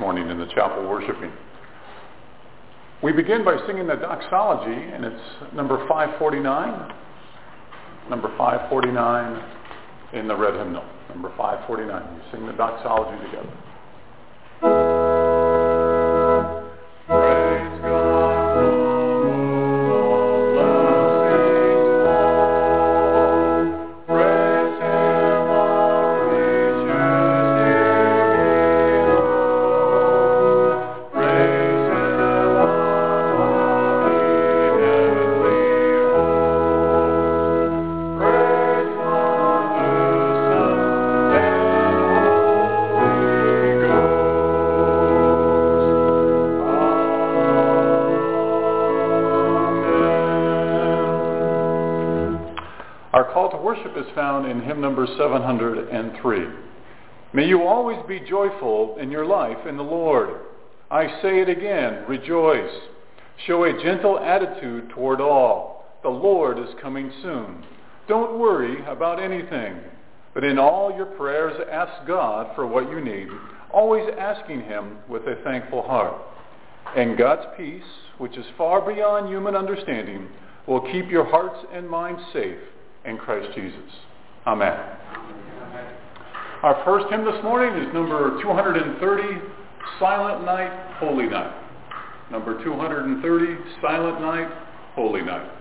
Morning in the chapel worshiping. We begin by singing the doxology, and it's number 549. Number 549 in the red hymnal. Number 549. We sing the doxology together. Number 703. May you always be joyful in your life in the Lord. I say it again, rejoice. Show a gentle attitude toward all. The Lord is coming soon. Don't worry about anything, but in all your prayers ask God for what you need, always asking him with a thankful heart. And God's peace, which is far beyond human understanding, will keep your hearts and minds safe in Christ Jesus. Amen. Our first hymn this morning is number 230, Silent Night, Holy Night. Number 230, Silent Night, Holy Night.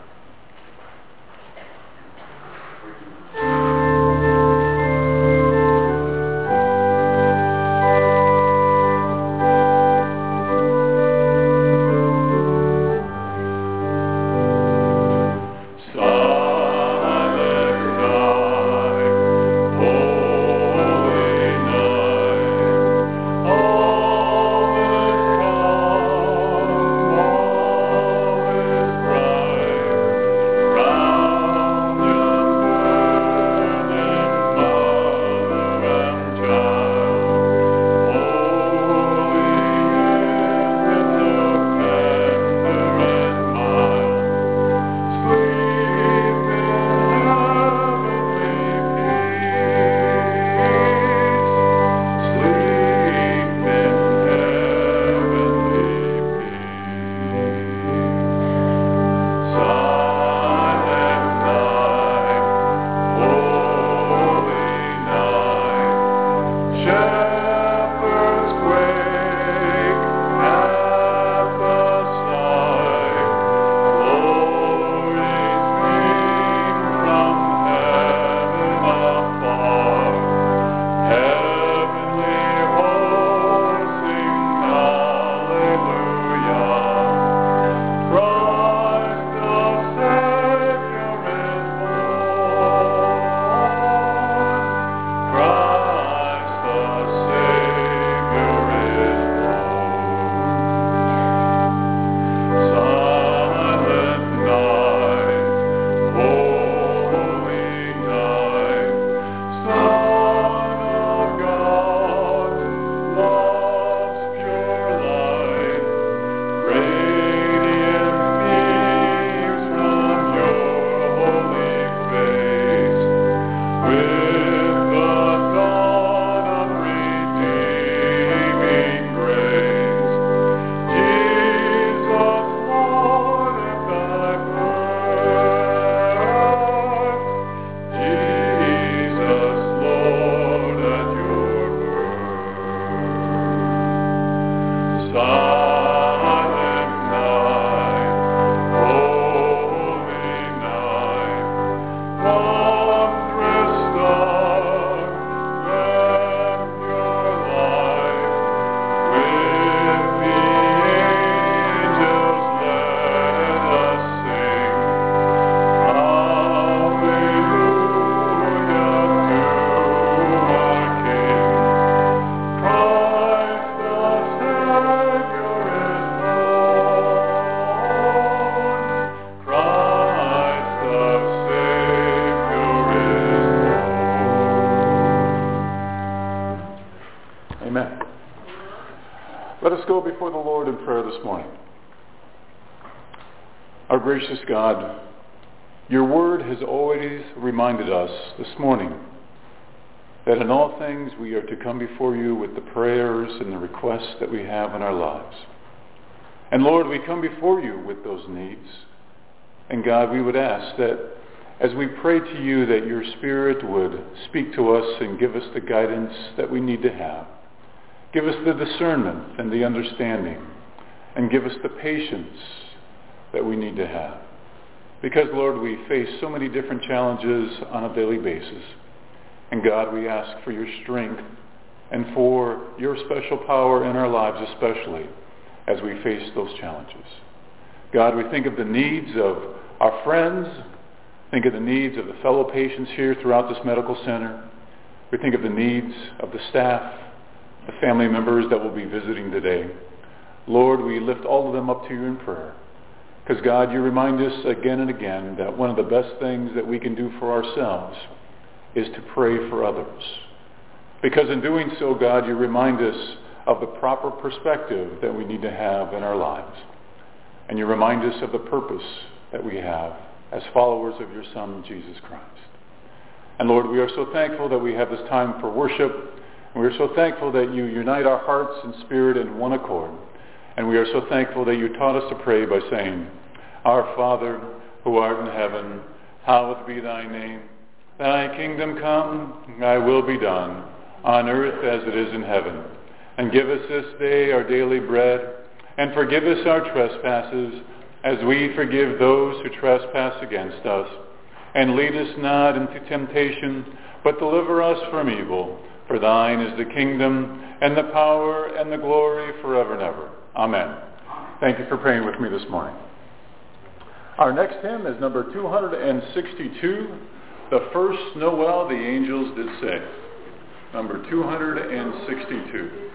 Before the Lord in prayer this morning. Our gracious God, your word has always reminded us this morning that in all things we are to come before you with the prayers and the requests that we have in our lives. And Lord, we come before you with those needs. And God, we would ask that as we pray to you that your Spirit would speak to us and give us the guidance that we need to have. Give us the discernment and the understanding. And give us the patience that we need to have. Because, Lord, we face so many different challenges on a daily basis. And God, we ask for your strength and for your special power in our lives especially as we face those challenges. God, we think of the needs of our friends, think of the needs of the fellow patients here throughout this medical center. We think of the needs of the staff, the family members that will be visiting today. Lord, we lift all of them up to you in prayer. Because God, you remind us again and again that one of the best things that we can do for ourselves is to pray for others. Because in doing so, God, you remind us of the proper perspective that we need to have in our lives. And you remind us of the purpose that we have as followers of your Son, Jesus Christ. And Lord, we are so thankful that we have this time for worship. And we are so thankful that you unite our hearts and spirit in one accord. And we are so thankful that you taught us to pray by saying, Our Father, who art in heaven, hallowed be thy name. Thy kingdom come, thy will be done, on earth as it is in heaven. And give us this day our daily bread, and forgive us our trespasses, as we forgive those who trespass against us. And lead us not into temptation, but deliver us from evil. For thine is the kingdom, and the power, and the glory forever and ever. Amen. Thank you for praying with me this morning. Our next hymn is number 262, The First Noel the Angels Did Say. Number 262.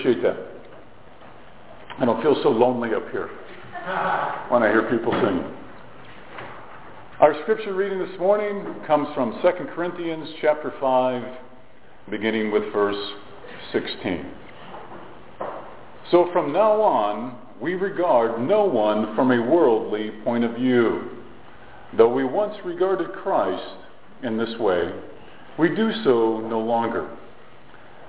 Appreciate that. I don't feel so lonely up here when I hear people sing. Our scripture reading this morning comes from 2 Corinthians chapter 5, beginning with verse 16. So from now on, we regard no one from a worldly point of view. Though we once regarded Christ in this way, we do so no longer.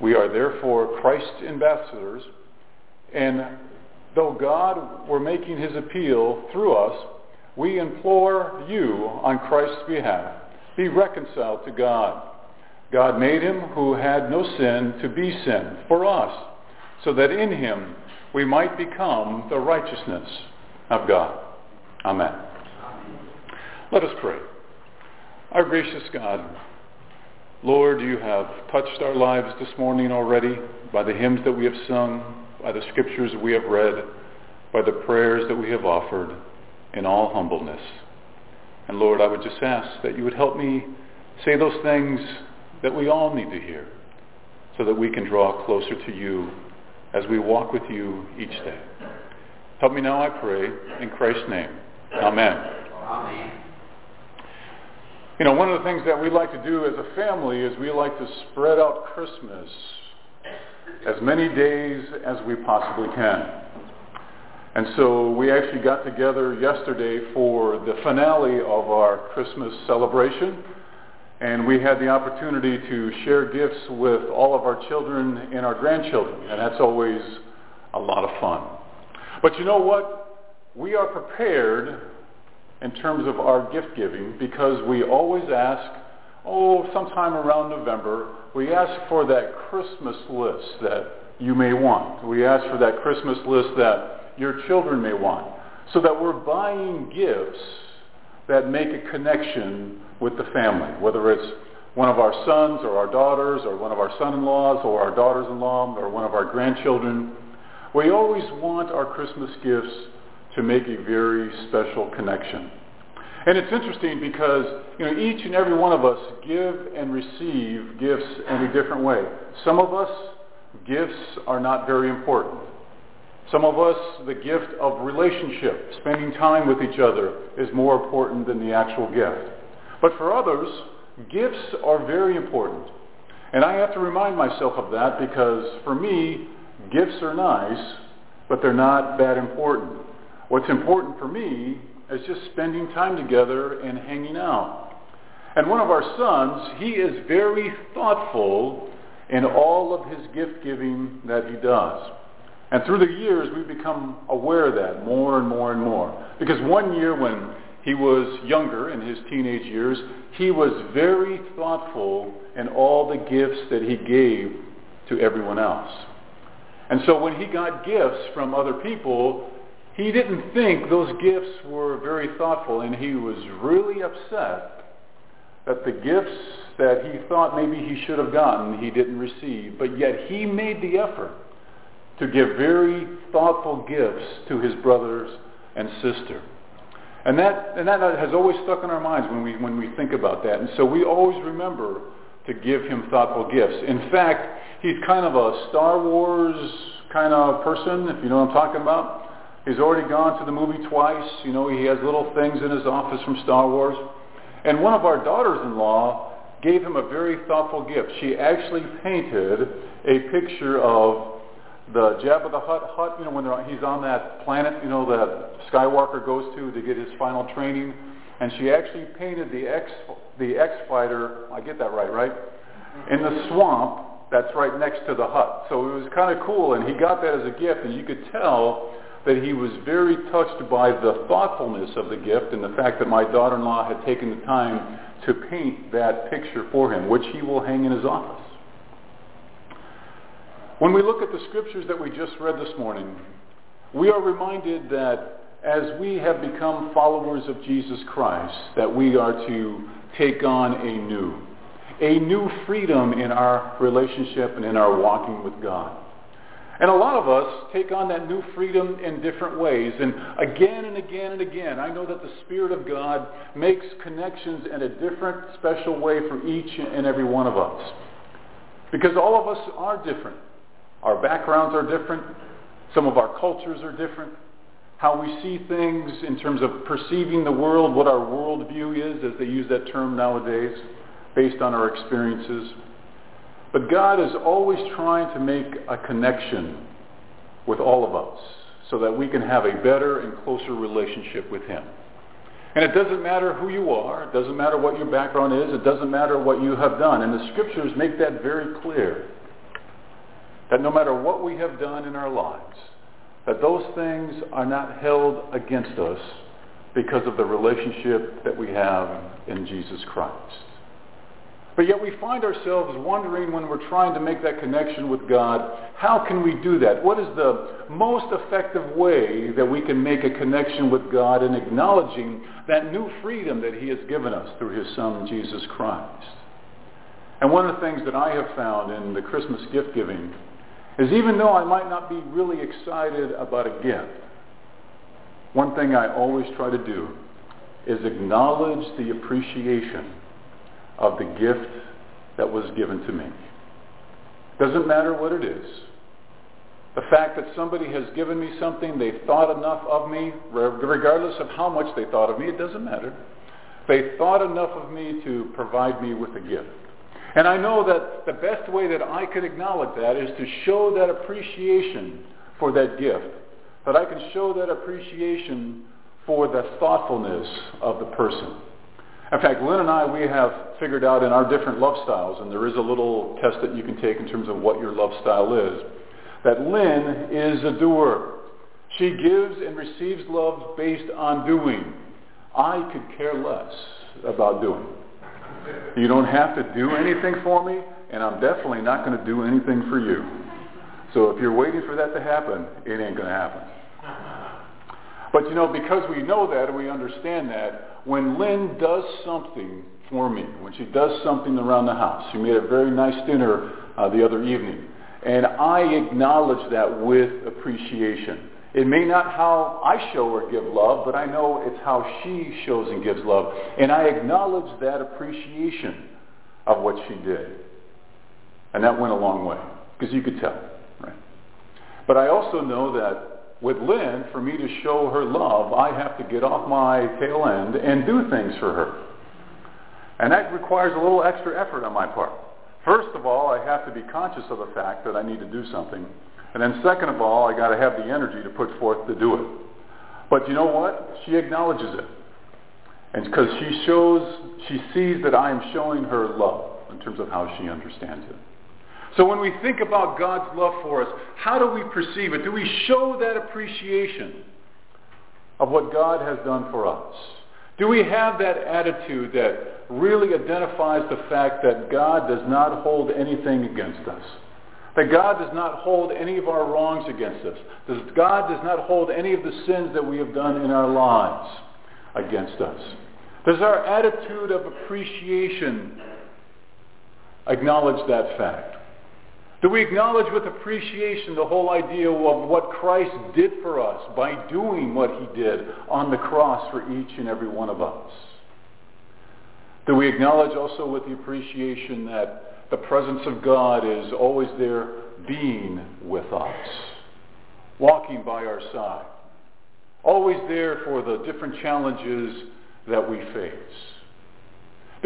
We are therefore Christ's ambassadors, and though God were making his appeal through us, we implore you on Christ's behalf, be reconciled to God. God made him who had no sin to be sin for us, so that in him we might become the righteousness of God. Amen. Let us pray. Our gracious God, Lord, you have touched our lives this morning already by the hymns that we have sung, by the scriptures we have read, by the prayers that we have offered in all humbleness. And Lord, I would just ask that you would help me say those things that we all need to hear so that we can draw closer to you as we walk with you each day. Help me now, I pray, in Christ's name. Amen. Amen. You know, one of the things that we like to do as a family is we like to spread out Christmas as many days as we possibly can. And so we actually got together yesterday for the finale of our Christmas celebration. And we had the opportunity to share gifts with all of our children and our grandchildren. And that's always a lot of fun. But you know what? We are prepared in terms of our gift giving because we always ask, oh, sometime around November, we ask for that Christmas list that you may want. We ask for that Christmas list that your children may want. So that we're buying gifts that make a connection with the family, whether it's one of our sons or our daughters or one of our son-in-laws or our daughters-in-law or one of our grandchildren. We always want our Christmas gifts to make a very special connection. And it's interesting because you know each and every one of us give and receive gifts in a different way. Some of us gifts are not very important. Some of us, the gift of relationship, spending time with each other, is more important than the actual gift. But for others, gifts are very important. And I have to remind myself of that because for me, gifts are nice, but they're not that important. What's important for me is just spending time together and hanging out. And one of our sons, he is very thoughtful in all of his gift giving that he does. And through the years, we've become aware of that more and more and more. Because one year when he was younger, in his teenage years, he was very thoughtful in all the gifts that he gave to everyone else. And so when he got gifts from other people, he didn't think those gifts were very thoughtful, and he was really upset that the gifts that he thought maybe he should have gotten, he didn't receive. But yet he made the effort to give very thoughtful gifts to his brothers and sister. And that, and that has always stuck in our minds when we, when we think about that. And so we always remember to give him thoughtful gifts. In fact, he's kind of a Star Wars kind of person, if you know what I'm talking about. He's already gone to the movie twice. You know, he has little things in his office from Star Wars. And one of our daughters-in-law gave him a very thoughtful gift. She actually painted a picture of the Jabba the Hutt hut, you know, when he's on that planet, you know, that Skywalker goes to to get his final training, and she actually painted the X the X fighter. I get that right, right? In the swamp that's right next to the hut. So it was kind of cool, and he got that as a gift, and you could tell that he was very touched by the thoughtfulness of the gift and the fact that my daughter-in-law had taken the time to paint that picture for him, which he will hang in his office. When we look at the scriptures that we just read this morning, we are reminded that as we have become followers of Jesus Christ, that we are to take on a new, a new freedom in our relationship and in our walking with God. And a lot of us take on that new freedom in different ways. And again and again and again, I know that the Spirit of God makes connections in a different, special way for each and every one of us. Because all of us are different. Our backgrounds are different. Some of our cultures are different. How we see things in terms of perceiving the world, what our worldview is, as they use that term nowadays, based on our experiences. But God is always trying to make a connection with all of us so that we can have a better and closer relationship with him. And it doesn't matter who you are. It doesn't matter what your background is. It doesn't matter what you have done. And the scriptures make that very clear. That no matter what we have done in our lives, that those things are not held against us because of the relationship that we have in Jesus Christ. But yet we find ourselves wondering when we're trying to make that connection with God, how can we do that? What is the most effective way that we can make a connection with God in acknowledging that new freedom that he has given us through his son, Jesus Christ? And one of the things that I have found in the Christmas gift giving is even though I might not be really excited about a gift, one thing I always try to do is acknowledge the appreciation of the gift that was given to me. Doesn't matter what it is. The fact that somebody has given me something, they thought enough of me, regardless of how much they thought of me, it doesn't matter. They thought enough of me to provide me with a gift. And I know that the best way that I could acknowledge that is to show that appreciation for that gift. That I can show that appreciation for the thoughtfulness of the person. In fact, Lynn and I, we have figured out in our different love styles, and there is a little test that you can take in terms of what your love style is, that Lynn is a doer. She gives and receives love based on doing. I could care less about doing. You don't have to do anything for me, and I'm definitely not going to do anything for you. So if you're waiting for that to happen, it ain't going to happen. But you know, because we know that and we understand that, when Lynn does something for me, when she does something around the house, she made a very nice dinner uh, the other evening, and I acknowledge that with appreciation. It may not how I show or give love, but I know it's how she shows and gives love. And I acknowledge that appreciation of what she did. And that went a long way, because you could tell. Right? But I also know that with Lynn, for me to show her love, I have to get off my tail end and do things for her. And that requires a little extra effort on my part. First of all, I have to be conscious of the fact that I need to do something. And then second of all, I got to have the energy to put forth to do it. But you know what? She acknowledges it. And because she shows, she sees that I am showing her love in terms of how she understands it. So when we think about God's love for us, how do we perceive it? Do we show that appreciation of what God has done for us? Do we have that attitude that really identifies the fact that God does not hold anything against us? That God does not hold any of our wrongs against us? That God does not hold any of the sins that we have done in our lives against us? Does our attitude of appreciation acknowledge that fact? Do we acknowledge with appreciation the whole idea of what Christ did for us by doing what he did on the cross for each and every one of us? Do we acknowledge also with the appreciation that the presence of God is always there being with us, walking by our side, always there for the different challenges that we face?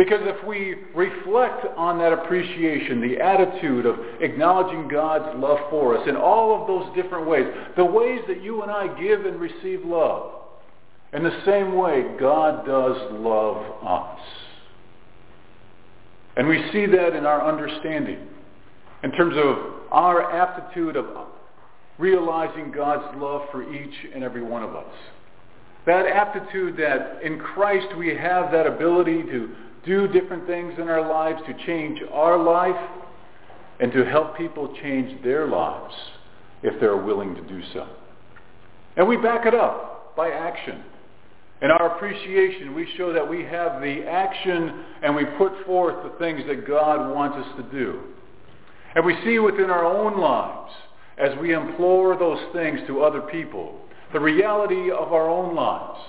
Because if we reflect on that appreciation, the attitude of acknowledging God's love for us in all of those different ways, the ways that you and I give and receive love, in the same way God does love us. And we see that in our understanding, in terms of our aptitude of realizing God's love for each and every one of us. That aptitude that in Christ we have that ability to do different things in our lives to change our life and to help people change their lives if they're willing to do so. And we back it up by action. In our appreciation, we show that we have the action and we put forth the things that God wants us to do. And we see within our own lives, as we implore those things to other people, the reality of our own lives.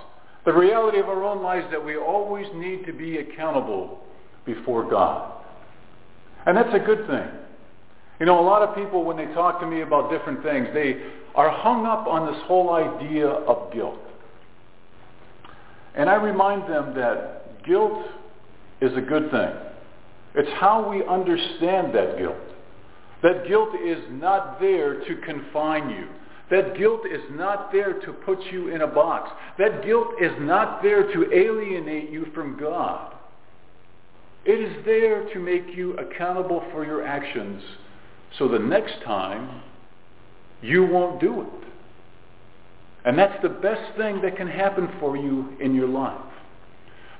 The reality of our own lives that we always need to be accountable before God. And that's a good thing. You know, a lot of people, when they talk to me about different things, they are hung up on this whole idea of guilt. And I remind them that guilt is a good thing. It's how we understand that guilt. That guilt is not there to confine you. That guilt is not there to put you in a box. That guilt is not there to alienate you from God. It is there to make you accountable for your actions so the next time you won't do it. And that's the best thing that can happen for you in your life.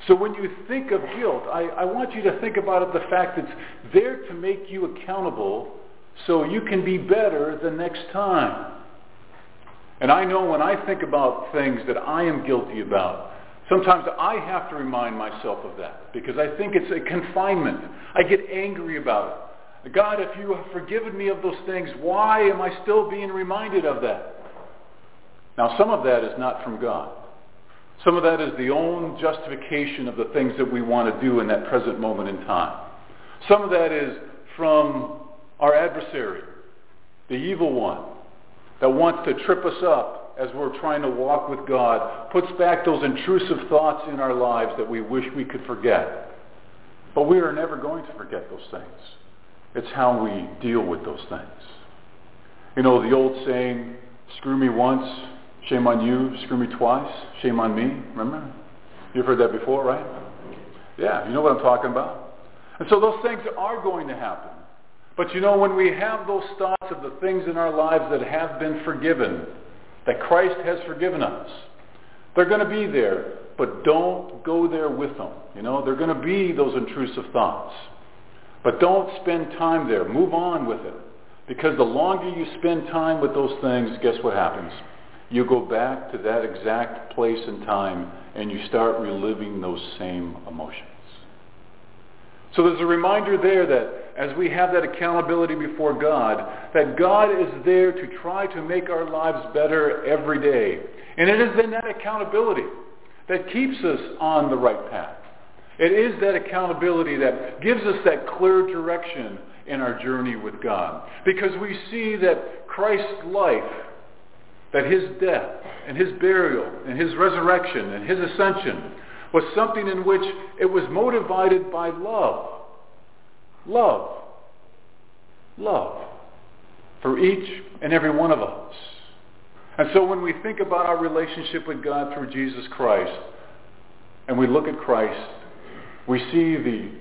So when you think of guilt, I, I want you to think about it the fact that it's there to make you accountable so you can be better the next time. And I know when I think about things that I am guilty about, sometimes I have to remind myself of that because I think it's a confinement. I get angry about it. God, if you have forgiven me of those things, why am I still being reminded of that? Now, some of that is not from God. Some of that is the own justification of the things that we want to do in that present moment in time. Some of that is from our adversary, the evil one, that wants to trip us up as we're trying to walk with God, puts back those intrusive thoughts in our lives that we wish we could forget. But we are never going to forget those things. It's how we deal with those things. You know, the old saying, screw me once, shame on you, screw me twice, shame on me. Remember? You've heard that before, right? Yeah, you know what I'm talking about. And so those things are going to happen. But you know, when we have those thoughts of the things in our lives that have been forgiven, that Christ has forgiven us, they're going to be there, but don't go there with them. You know, they're going to be those intrusive thoughts. But don't spend time there. Move on with it. Because the longer you spend time with those things, guess what happens? You go back to that exact place and time and you start reliving those same emotions. So there's a reminder there that as we have that accountability before God, that God is there to try to make our lives better every day. And it is in that accountability that keeps us on the right path. It is that accountability that gives us that clear direction in our journey with God. Because we see that Christ's life, that his death and his burial and his resurrection and his ascension was something in which it was motivated by love. Love. Love. For each and every one of us. And so when we think about our relationship with God through Jesus Christ, and we look at Christ, we see the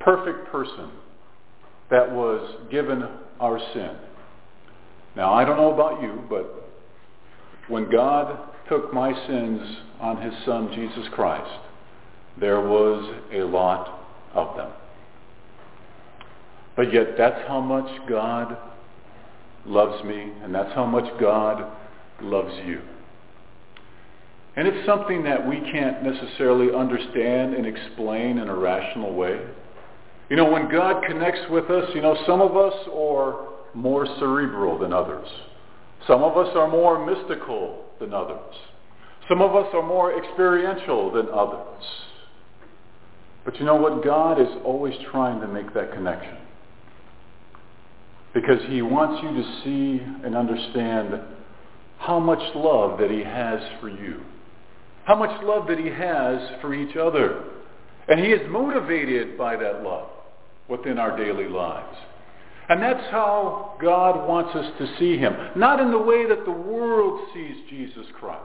perfect person that was given our sin. Now, I don't know about you, but when God took my sins on his son, Jesus Christ, there was a lot of them. But yet that's how much God loves me, and that's how much God loves you. And it's something that we can't necessarily understand and explain in a rational way. You know, when God connects with us, you know, some of us are more cerebral than others. Some of us are more mystical than others. Some of us are more experiential than others. But you know what? God is always trying to make that connection. Because he wants you to see and understand how much love that he has for you. How much love that he has for each other. And he is motivated by that love within our daily lives. And that's how God wants us to see him. Not in the way that the world sees Jesus Christ,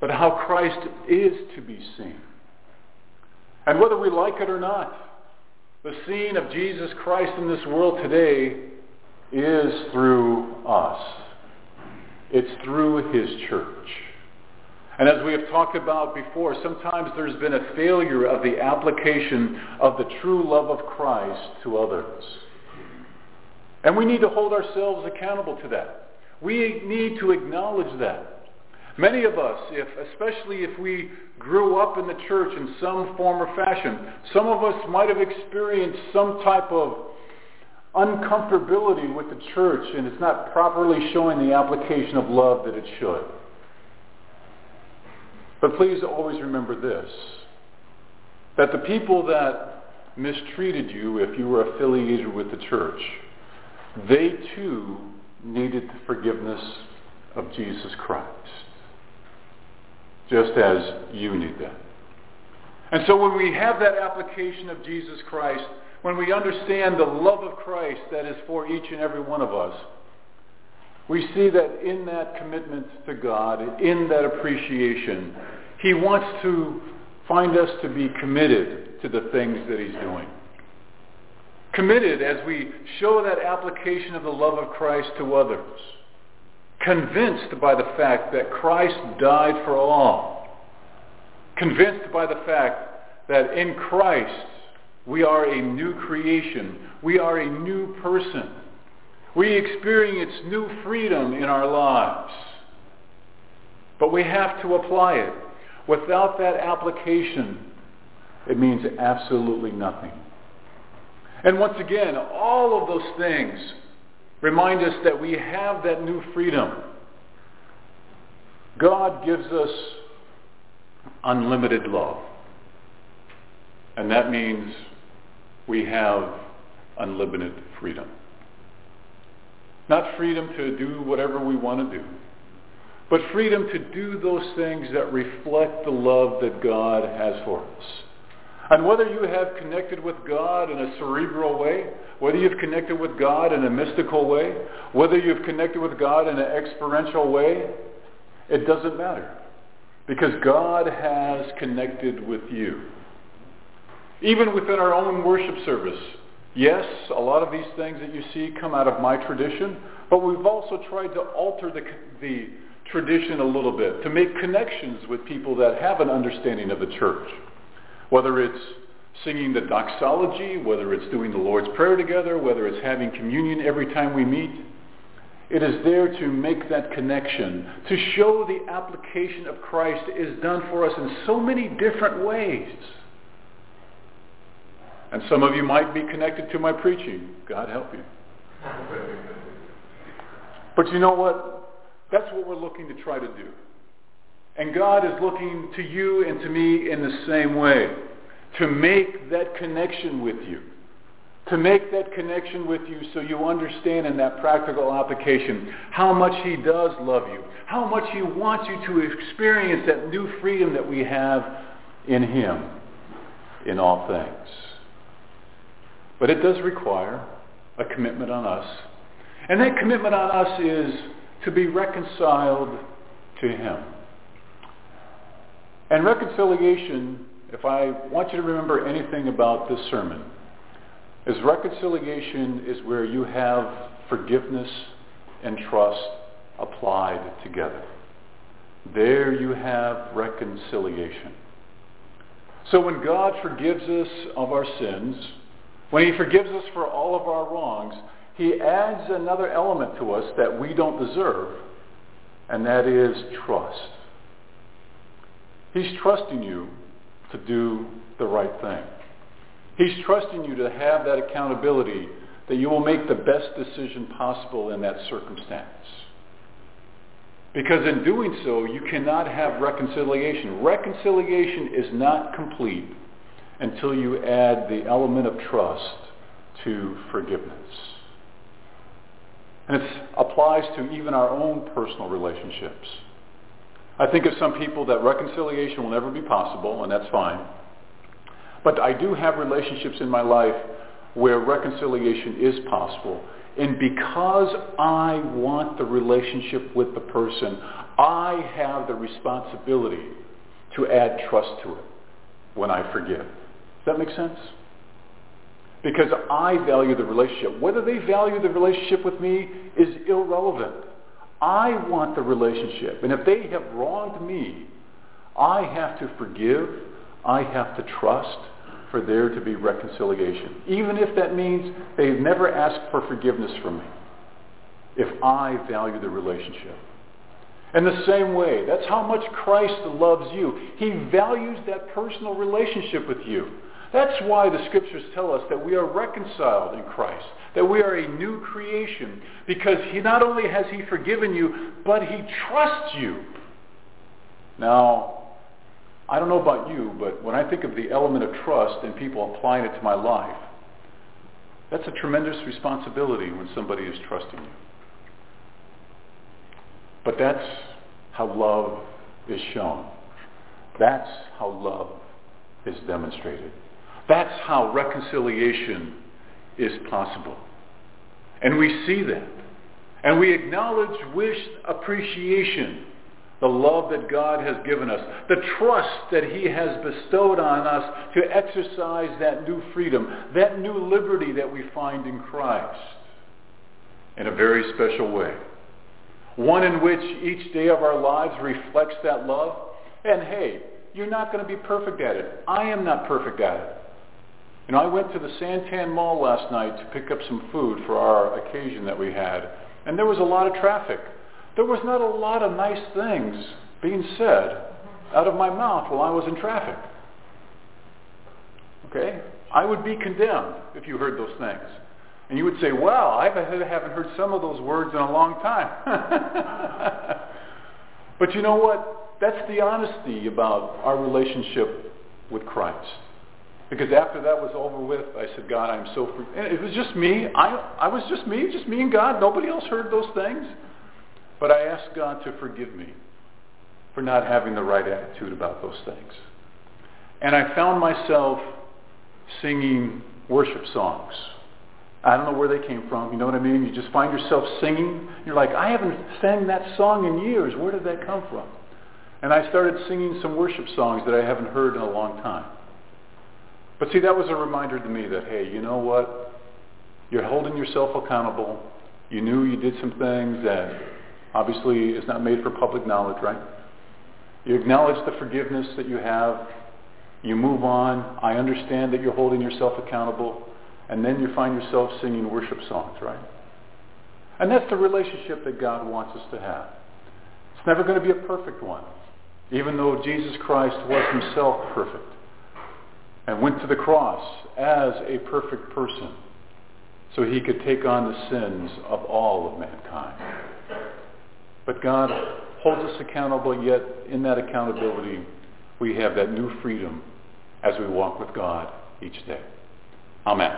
but how Christ is to be seen. And whether we like it or not, the scene of Jesus Christ in this world today is through us. It's through his church. And as we have talked about before, sometimes there's been a failure of the application of the true love of Christ to others. And we need to hold ourselves accountable to that. We need to acknowledge that. Many of us, if, especially if we grew up in the church in some form or fashion, some of us might have experienced some type of uncomfortability with the church and it's not properly showing the application of love that it should. But please always remember this, that the people that mistreated you if you were affiliated with the church, they too needed the forgiveness of Jesus Christ, just as you need that. And so when we have that application of Jesus Christ, when we understand the love of Christ that is for each and every one of us, we see that in that commitment to God, in that appreciation, he wants to find us to be committed to the things that he's doing. Committed as we show that application of the love of Christ to others. Convinced by the fact that Christ died for all. Convinced by the fact that in Christ we are a new creation. We are a new person. We experience new freedom in our lives. But we have to apply it. Without that application, it means absolutely nothing. And once again, all of those things remind us that we have that new freedom. God gives us unlimited love. And that means we have unlimited freedom. Not freedom to do whatever we want to do, but freedom to do those things that reflect the love that God has for us. And whether you have connected with God in a cerebral way, whether you've connected with God in a mystical way, whether you've connected with God in an experiential way, it doesn't matter. Because God has connected with you. Even within our own worship service, yes, a lot of these things that you see come out of my tradition, but we've also tried to alter the, the tradition a little bit to make connections with people that have an understanding of the church. Whether it's singing the doxology, whether it's doing the Lord's Prayer together, whether it's having communion every time we meet, it is there to make that connection, to show the application of Christ is done for us in so many different ways. And some of you might be connected to my preaching. God help you. But you know what? That's what we're looking to try to do. And God is looking to you and to me in the same way. To make that connection with you. To make that connection with you so you understand in that practical application how much he does love you. How much he wants you to experience that new freedom that we have in him in all things. But it does require a commitment on us. And that commitment on us is to be reconciled to him. And reconciliation, if I want you to remember anything about this sermon, is reconciliation is where you have forgiveness and trust applied together. There you have reconciliation. So when God forgives us of our sins, when he forgives us for all of our wrongs, he adds another element to us that we don't deserve, and that is trust. He's trusting you to do the right thing. He's trusting you to have that accountability that you will make the best decision possible in that circumstance. Because in doing so, you cannot have reconciliation. Reconciliation is not complete until you add the element of trust to forgiveness. And it applies to even our own personal relationships. I think of some people that reconciliation will never be possible, and that's fine. But I do have relationships in my life where reconciliation is possible. And because I want the relationship with the person, I have the responsibility to add trust to it when I forgive. Does that make sense? Because I value the relationship. Whether they value the relationship with me is irrelevant. I want the relationship. And if they have wronged me, I have to forgive. I have to trust for there to be reconciliation. Even if that means they've never asked for forgiveness from me. If I value the relationship. In the same way, that's how much Christ loves you. He values that personal relationship with you. That's why the scriptures tell us that we are reconciled in Christ, that we are a new creation, because he not only has he forgiven you, but he trusts you. Now, I don't know about you, but when I think of the element of trust and people applying it to my life, that's a tremendous responsibility when somebody is trusting you. But that's how love is shown. That's how love is demonstrated. That's how reconciliation is possible. And we see that. And we acknowledge with appreciation the love that God has given us, the trust that he has bestowed on us to exercise that new freedom, that new liberty that we find in Christ in a very special way. One in which each day of our lives reflects that love. And hey, you're not going to be perfect at it. I am not perfect at it. You know, I went to the Santan Mall last night to pick up some food for our occasion that we had, and there was a lot of traffic. There was not a lot of nice things being said out of my mouth while I was in traffic. Okay? I would be condemned if you heard those things. And you would say, well, I haven't heard some of those words in a long time. but you know what? That's the honesty about our relationship with Christ. Because after that was over with, I said, God, I'm so free. And it was just me. I, I was just me, just me and God. Nobody else heard those things. But I asked God to forgive me for not having the right attitude about those things. And I found myself singing worship songs. I don't know where they came from. You know what I mean? You just find yourself singing. You're like, I haven't sang that song in years. Where did that come from? And I started singing some worship songs that I haven't heard in a long time. But see, that was a reminder to me that, hey, you know what? You're holding yourself accountable. You knew you did some things that obviously is not made for public knowledge, right? You acknowledge the forgiveness that you have. You move on. I understand that you're holding yourself accountable. And then you find yourself singing worship songs, right? And that's the relationship that God wants us to have. It's never going to be a perfect one, even though Jesus Christ was himself perfect and went to the cross as a perfect person so he could take on the sins of all of mankind. But God holds us accountable, yet in that accountability, we have that new freedom as we walk with God each day. Amen.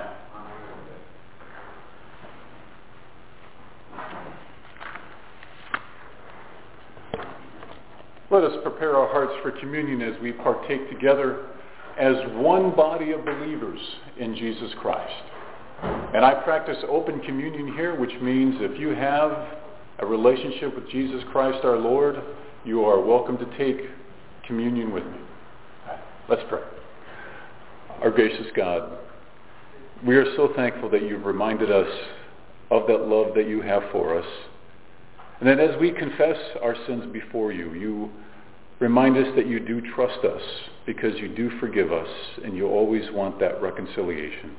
Let us prepare our hearts for communion as we partake together as one body of believers in Jesus Christ. And I practice open communion here, which means if you have a relationship with Jesus Christ our Lord, you are welcome to take communion with me. Let's pray. Our gracious God, we are so thankful that you've reminded us of that love that you have for us. And that as we confess our sins before you, you remind us that you do trust us because you do forgive us and you always want that reconciliation.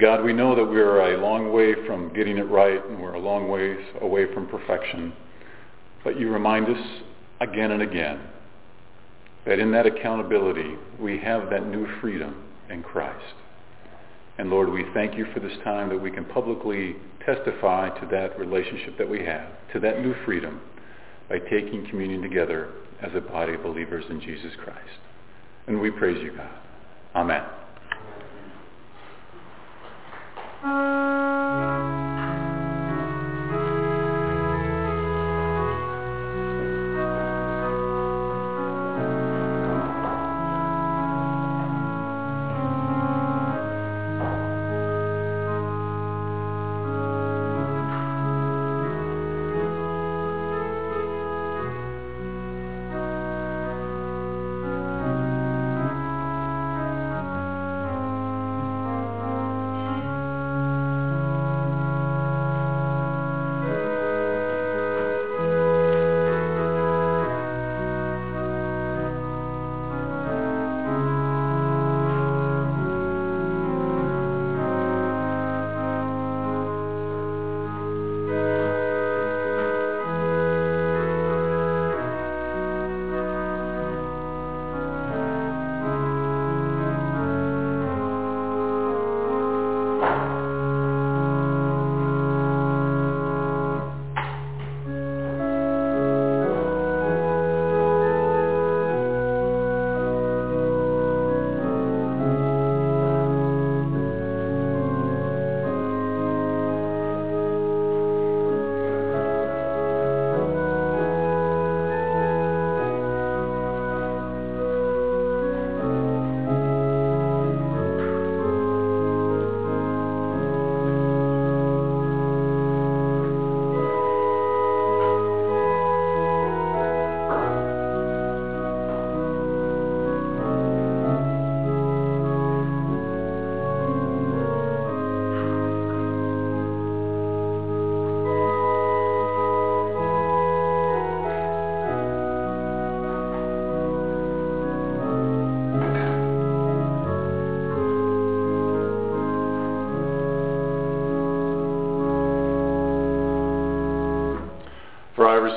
God, we know that we're a long way from getting it right and we're a long ways away from perfection. But you remind us again and again that in that accountability we have that new freedom in Christ. And Lord, we thank you for this time that we can publicly testify to that relationship that we have, to that new freedom by taking communion together as a body of believers in Jesus Christ. And we praise you, God. Amen.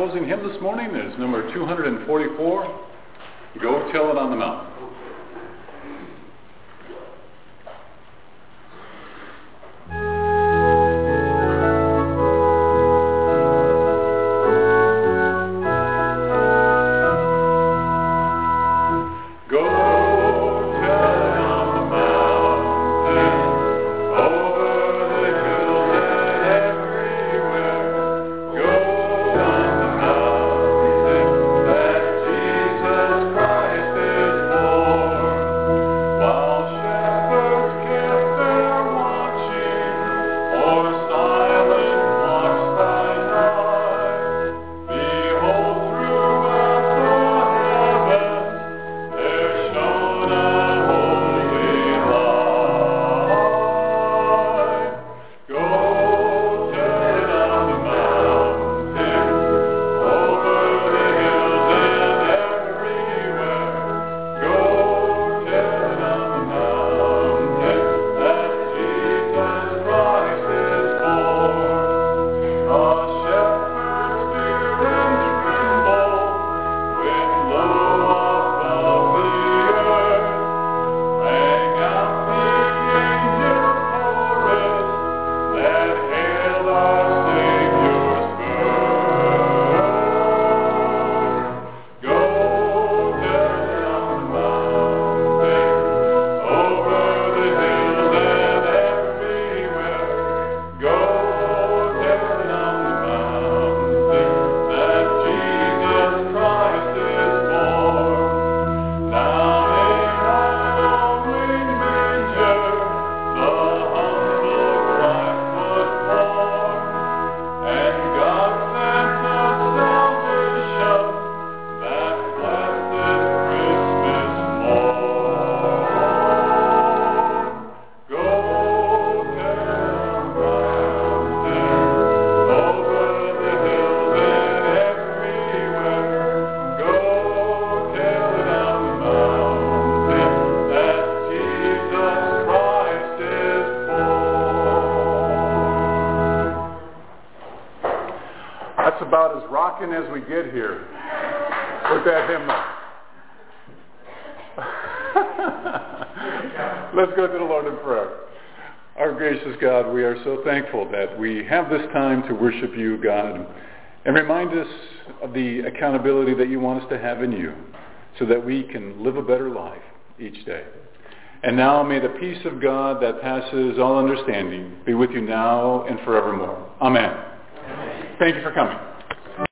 closing hymn this morning is number 244, Go Tell It on the Mountain. Get here with that hymnal. Let's go to the Lord in prayer. Our gracious God, we are so thankful that we have this time to worship you, God, and remind us of the accountability that you want us to have in you so that we can live a better life each day. And now may the peace of God that passes all understanding be with you now and forevermore. Amen. Amen. Thank you for coming.